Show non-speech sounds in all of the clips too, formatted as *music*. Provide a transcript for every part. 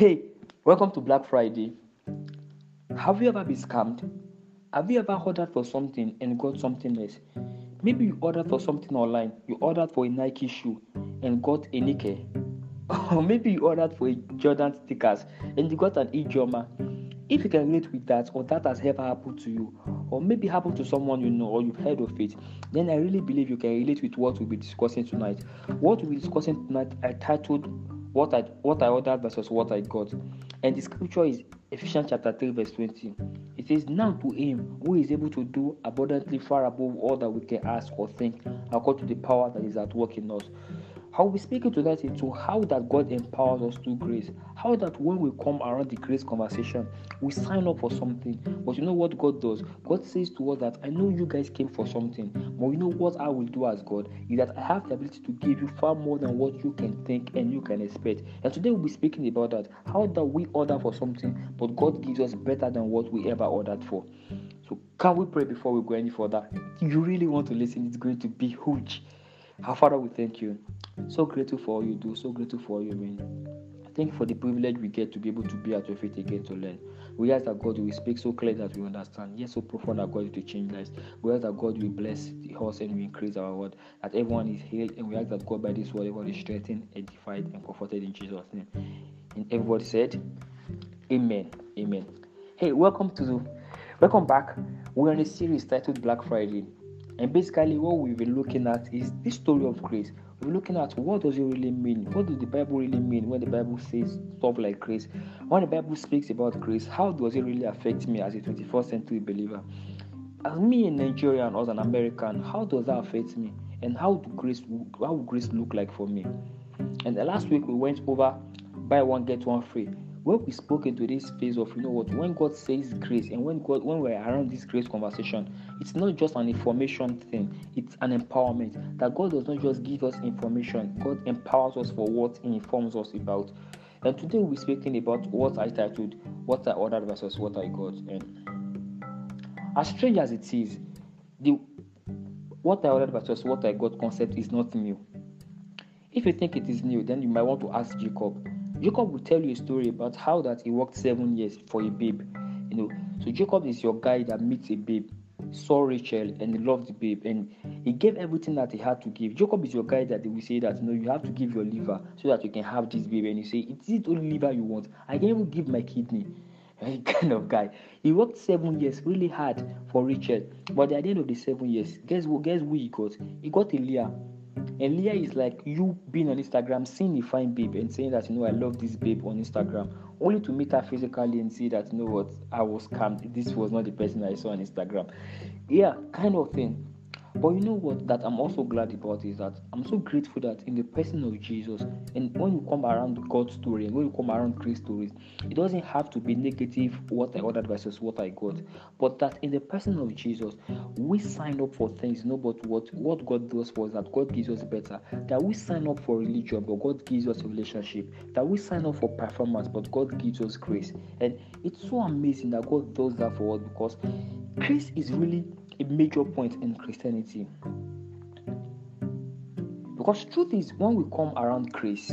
Hey, welcome to Black Friday. Have you ever been scammed? Have you ever ordered for something and got something else? Maybe you ordered for something online, you ordered for a Nike shoe and got a Nike. *laughs* Or maybe you ordered for a Jordan stickers and you got an Ijoma. If you can relate with that, or that has ever happened to you, or maybe happened to someone you know or you've heard of it, then I really believe you can relate with what we'll be discussing tonight. What we'll be discussing tonight, I titled what I what I ordered versus what I got. And the scripture is Ephesians chapter 3, verse 20. It says, Now to him who is able to do abundantly far above all that we can ask or think, according to the power that is at work in us. I will be speaking to that into how that God empowers us through grace. How that when we come around the grace conversation, we sign up for something. But you know what God does? God says to us that I know you guys came for something, but you know what I will do as God is that I have the ability to give you far more than what you can think and you can expect. And today we'll be speaking about that. How that we order for something, but God gives us better than what we ever ordered for. So can we pray before we go any further? You really want to listen, it's going to be huge. Our Father, we thank you. So grateful for all you do, so grateful for all you mean. Thank you for the privilege we get to be able to be at your feet again to learn. We ask that God will speak so clear that we understand, yet so profound that God will change lives. We ask that God will bless the horse and we increase our word, that everyone is healed, and we ask that God by this word everyone is strengthened, edified, and comforted in Jesus' name. And everybody said, Amen. Amen. Hey, welcome to the welcome back. We're in a series titled Black Friday. And basically, what we've been looking at is this story of grace. We're looking at what does it really mean? What does the Bible really mean when the Bible says stuff like grace? When the Bible speaks about grace, how does it really affect me as a 21st century believer? As me a Nigerian or as an American, how does that affect me? And how do grace how grace look like for me? And the last week we went over buy one get one free when we spoke into this phase of you know what when god says grace and when god when we're around this grace conversation it's not just an information thing. It's an empowerment that god does not just give us information. God empowers us for what he informs us about. And today we'll be speaking about what i titled what i ordered versus what i got and as strange as it is the what i ordered versus what i got concept is not new. If you think it is new then you might want to ask jacob Jacob will tell you a story about how that he worked seven years for a babe. You know, so Jacob is your guy that meets a babe, saw Rachel and loved the babe, and he gave everything that he had to give. Jacob is your guy that they will say that you know you have to give your liver so that you can have this babe, and you say, Is it only liver you want? I can even give my kidney. *laughs* kind of guy. He worked seven years really hard for Rachel, but at the end of the seven years, guess what? Guess who he got? He got a Leah. And Leah is like you being on Instagram, seeing a fine babe and saying that you know I love this babe on Instagram, only to meet her physically and see that you know what I was scammed. This was not the person I saw on Instagram. Yeah, kind of thing. But you know what? That I'm also glad about is that I'm so grateful that in the person of Jesus, and when you come around God's story, and when you come around Christ's stories, it doesn't have to be negative what I ordered versus what I got, but that in the person of Jesus, we sign up for things. You know, but what what God does for us, that God gives us better. That we sign up for religion, but God gives us a relationship. That we sign up for performance, but God gives us grace. And it's so amazing that God does that for us because grace is really a major point in Christianity. Because truth is, when we come around grace,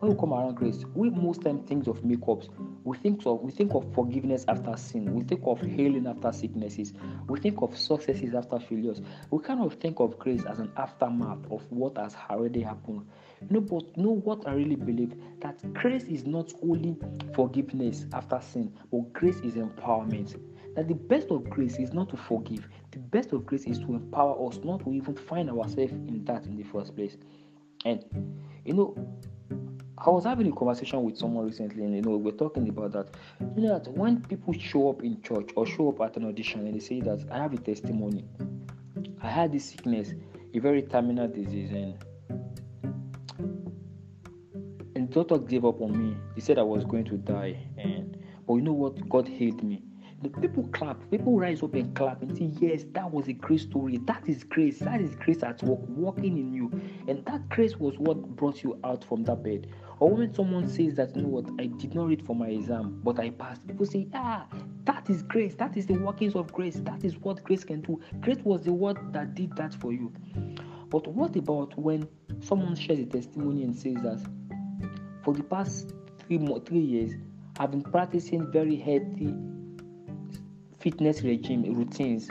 when we come around grace, we most time think of makeups. We think of we think of forgiveness after sin. We think of healing after sicknesses. We think of successes after failures. We kind of think of grace as an aftermath of what has already happened. You know, but know what I really believe that grace is not only forgiveness after sin, but grace is empowerment that the best of grace is not to forgive. The best of grace is to empower us not to even find ourselves in that in the first place. And you know, I was having a conversation with someone recently, and you know, we're talking about that. You know that when people show up in church or show up at an audition and they say that I have a testimony, I had this sickness, a very terminal disease, and and the doctor gave up on me. He said I was going to die, and but you know what? God healed me. The people clap, people rise up and clap and say, Yes, that was a great story. That is grace. That is grace at work, working in you. And that grace was what brought you out from that bed. Or when someone says that, you know what, I did not read for my exam, but I passed, people say, Ah, that is grace. That is the workings of grace. That is what grace can do. Grace was the word that did that for you. But what about when someone shares a testimony and says that for the past three three years, I've been practicing very healthy fitness regime routines,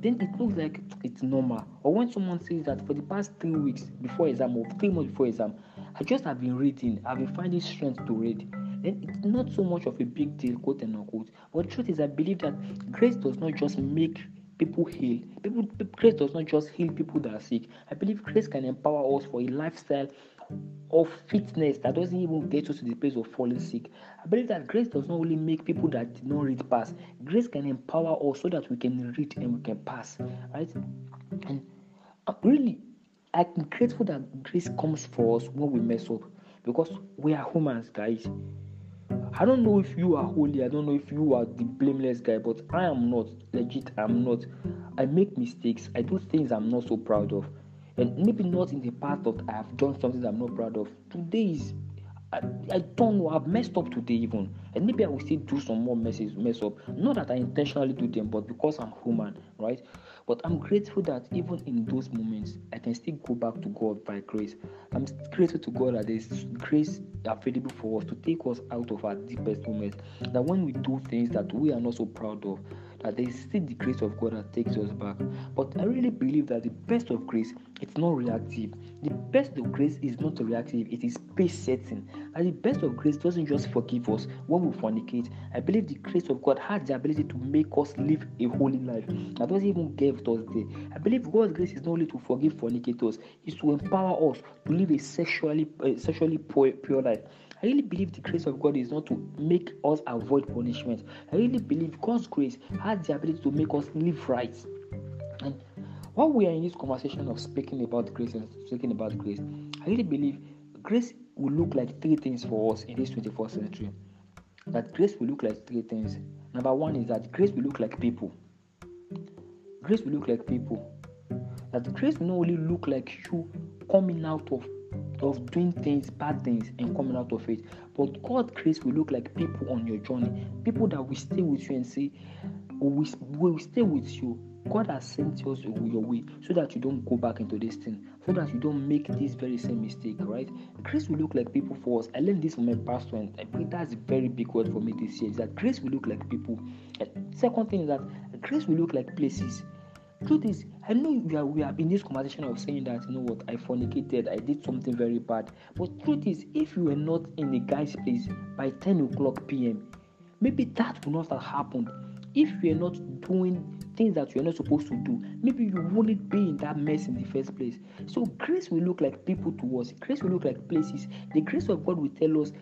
then it looks like it's normal. Or when someone says that for the past three weeks before exam or three months before exam, I just have been reading, I've been finding strength to read. Then it's not so much of a big deal, quote and unquote. But truth is, I believe that grace does not just make people heal. People, grace does not just heal people that are sick. I believe grace can empower us for a lifestyle of fitness that doesn't even get us to the place of falling sick. I believe that grace does not only make people that did not read pass. Grace can empower us so that we can read and we can pass, right? And really, I'm grateful that grace comes for us when we mess up because we are humans, guys. I don't know if you are holy, I don't know if you are the blameless guy, but I am not. Legit, I'm not. I make mistakes, I do things I'm not so proud of and maybe not in the past that I have done something I'm not proud of. Today is I, I don't know, I've messed up today even. And maybe I will still do some more messes mess up. Not that I intentionally do them, but because I'm human, right? But I'm grateful that even in those moments, I can still go back to God by grace. I'm grateful to God that there's grace available for us to take us out of our deepest moments. That when we do things that we are not so proud of, that there is still the grace of God that takes us back. But I really believe that the best of grace, not reactive. The best of grace is not reactive, it is pace setting. And the best of grace doesn't just forgive us when we fornicate. I believe the grace of God has the ability to make us live a holy life. That doesn't even give us there. I believe God's grace is not only to forgive fornicators, it's to empower us to live a sexually uh, sexually pure, pure life. I really believe the grace of God is not to make us avoid punishment. I really believe God's grace has the ability to make us live right. And while we are in this conversation of speaking about grace and speaking about grace, I really believe grace will look like three things for us in this 21st century. That grace will look like three things. Number one is that grace will look like people. Grace will look like people. That grace will not only look like you coming out of of doing things, bad things, and coming out of it. But God's grace will look like people on your journey, people that will stay with you and say, we will stay with you. God has sent us your way so that you don't go back into this thing, so that you don't make this very same mistake, right? Grace will look like people for us. I learned this from my pastor, and I believe that's a very big word for me this year. Is that grace will look like people. And second thing is that grace will look like places. Truth is, I know we are we are in this conversation of saying that you know what I fornicated, I did something very bad. But truth is, if you were not in the guy's place by 10 o'clock p.m., maybe that would not have happened. If you are not doing things that you're not supposed to do, maybe you wouldn't be in that mess in the first place. So grace will look like people to us. Grace will look like places. The grace of God will tell us,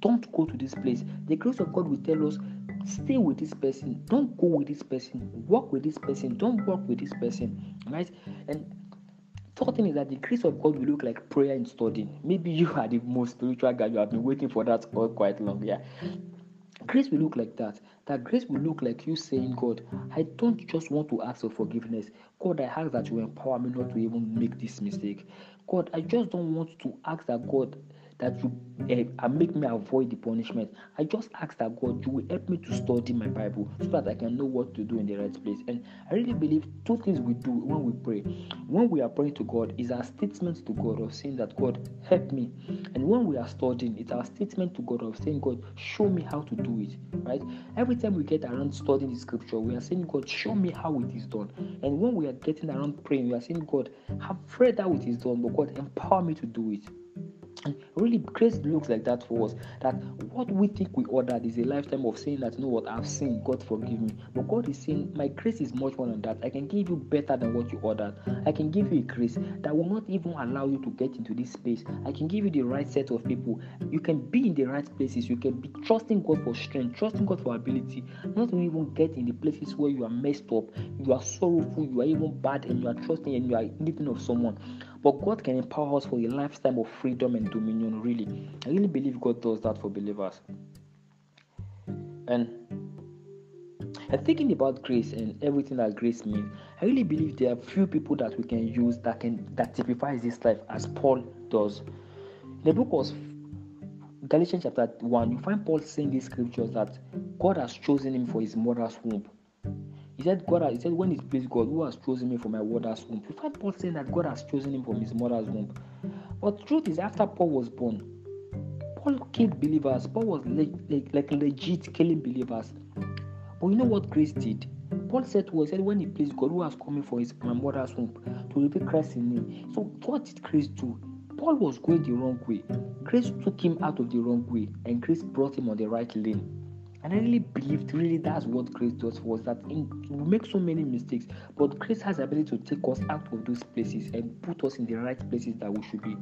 don't go to this place. The grace of God will tell us, stay with this person. Don't go with this person. Work with this person. Don't work with this person. Right? And third thing is that the grace of god will look like prayer and studying. Maybe you are the most spiritual guy. You have been waiting for that for quite long yeah grace will look like that. That grace will look like you saying god i don't just want to ask for forgiveness. God i ask that you empower me not to even make this mistake. God i just don't want to ask that god that you uh, make me avoid the punishment. I just ask that God, you will help me to study my Bible so that I can know what to do in the right place. And I really believe two things we do when we pray. When we are praying to God, is our statement to God of saying that God help me. And when we are studying, it's our statement to God of saying, God, show me how to do it. Right? Every time we get around studying the scripture, we are saying, God, show me how it is done. And when we are getting around praying, we are saying, God, I've read how it is done, but God, empower me to do it. And really, grace looks like that for us. That what we think we ordered is a lifetime of saying that, you know what, I've sinned, God forgive me. But God is saying, My grace is much more than that. I can give you better than what you ordered. I can give you a grace that will not even allow you to get into this space. I can give you the right set of people. You can be in the right places. You can be trusting God for strength, trusting God for ability, not even get in the places where you are messed up, you are sorrowful, you are even bad, and you are trusting and you are needing of someone. But God can empower us for a lifetime of freedom and dominion, really. I really believe God does that for believers. And and thinking about grace and everything that grace means, I really believe there are few people that we can use that can that typifies this life as Paul does. In the book of Galatians chapter 1, you find Paul saying these scriptures that God has chosen him for his mother's womb. He said, God, he said, when it pleased God, who has chosen me from my mother's womb? You find Paul saying that God has chosen him from his mother's womb. But truth is, after Paul was born, Paul killed believers. Paul was like, like, like legit killing believers. But you know what grace did? Paul said to us, said, when he pleased God who was coming for his my mother's womb to reveal Christ in him. So what did grace do? Paul was going the wrong way. Grace took him out of the wrong way, and grace brought him on the right lane. And I really believed, really, that's what grace does for us. That in, we make so many mistakes, but grace has the ability to take us out of those places and put us in the right places that we should be.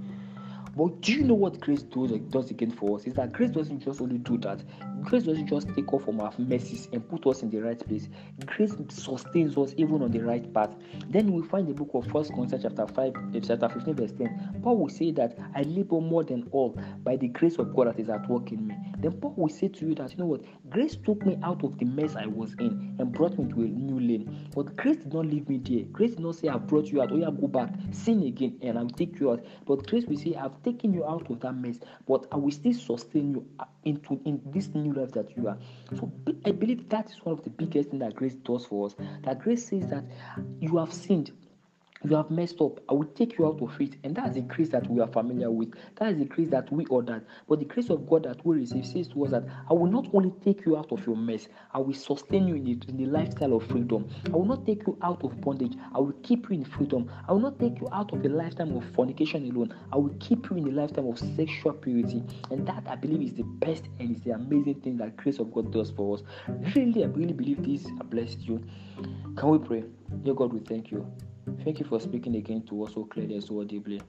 But do you know what grace does, does again for us? Is that grace doesn't just only do that. Grace doesn't just take off from our messes and put us in the right place. Grace sustains us even on the right path. Then we find the book of First Corinthians chapter 5, eh, chapter 15, verse 10. Paul will say that I labor more than all by the grace of God that is at work in me. Then Paul will say to you that you know what grace took me out of the mess I was in and brought me to a new lane. But grace did not leave me there. Grace did not say I've brought you out. Oh yeah, go back, sin again, and I'm take you out. But grace will say I've taken you out of that mess, but I will still sustain you uh, into in this new life that you are. So I believe that is one of the biggest things that grace does for us. That grace says that you have sinned, you have messed up, I will take you out of it. And that's the grace that we are familiar with. That is the grace that we ordered. But the grace of God that we receive says to us that I will not only take you out of your mess, I will sustain you in the, in the lifestyle of freedom. I will not take you out of bondage, I will keep you in freedom. I will not take you out of a lifetime of fornication alone, I will keep you in the lifetime of sexual purity. And that I believe is the best and is the amazing thing that grace of God does for us. Really, I really believe this blessed you. Can we pray? Dear God, we thank you. Thank you for speaking again to us so clearly and so audibly.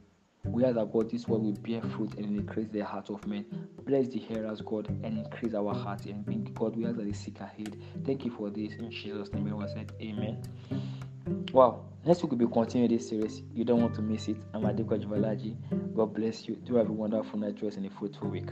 We ask that God, this word will bear fruit and increase the heart of men. Bless the hearers, God, and increase our hearts. And bring God, we ask that they seek ahead. Thank you for this. In Jesus' name, we said, Amen. Wow. Next week we'll be continuing this series. You don't want to miss it. I'm Adekwa Jivalaji. God bless you. Do have a wonderful night rest and a fruitful week.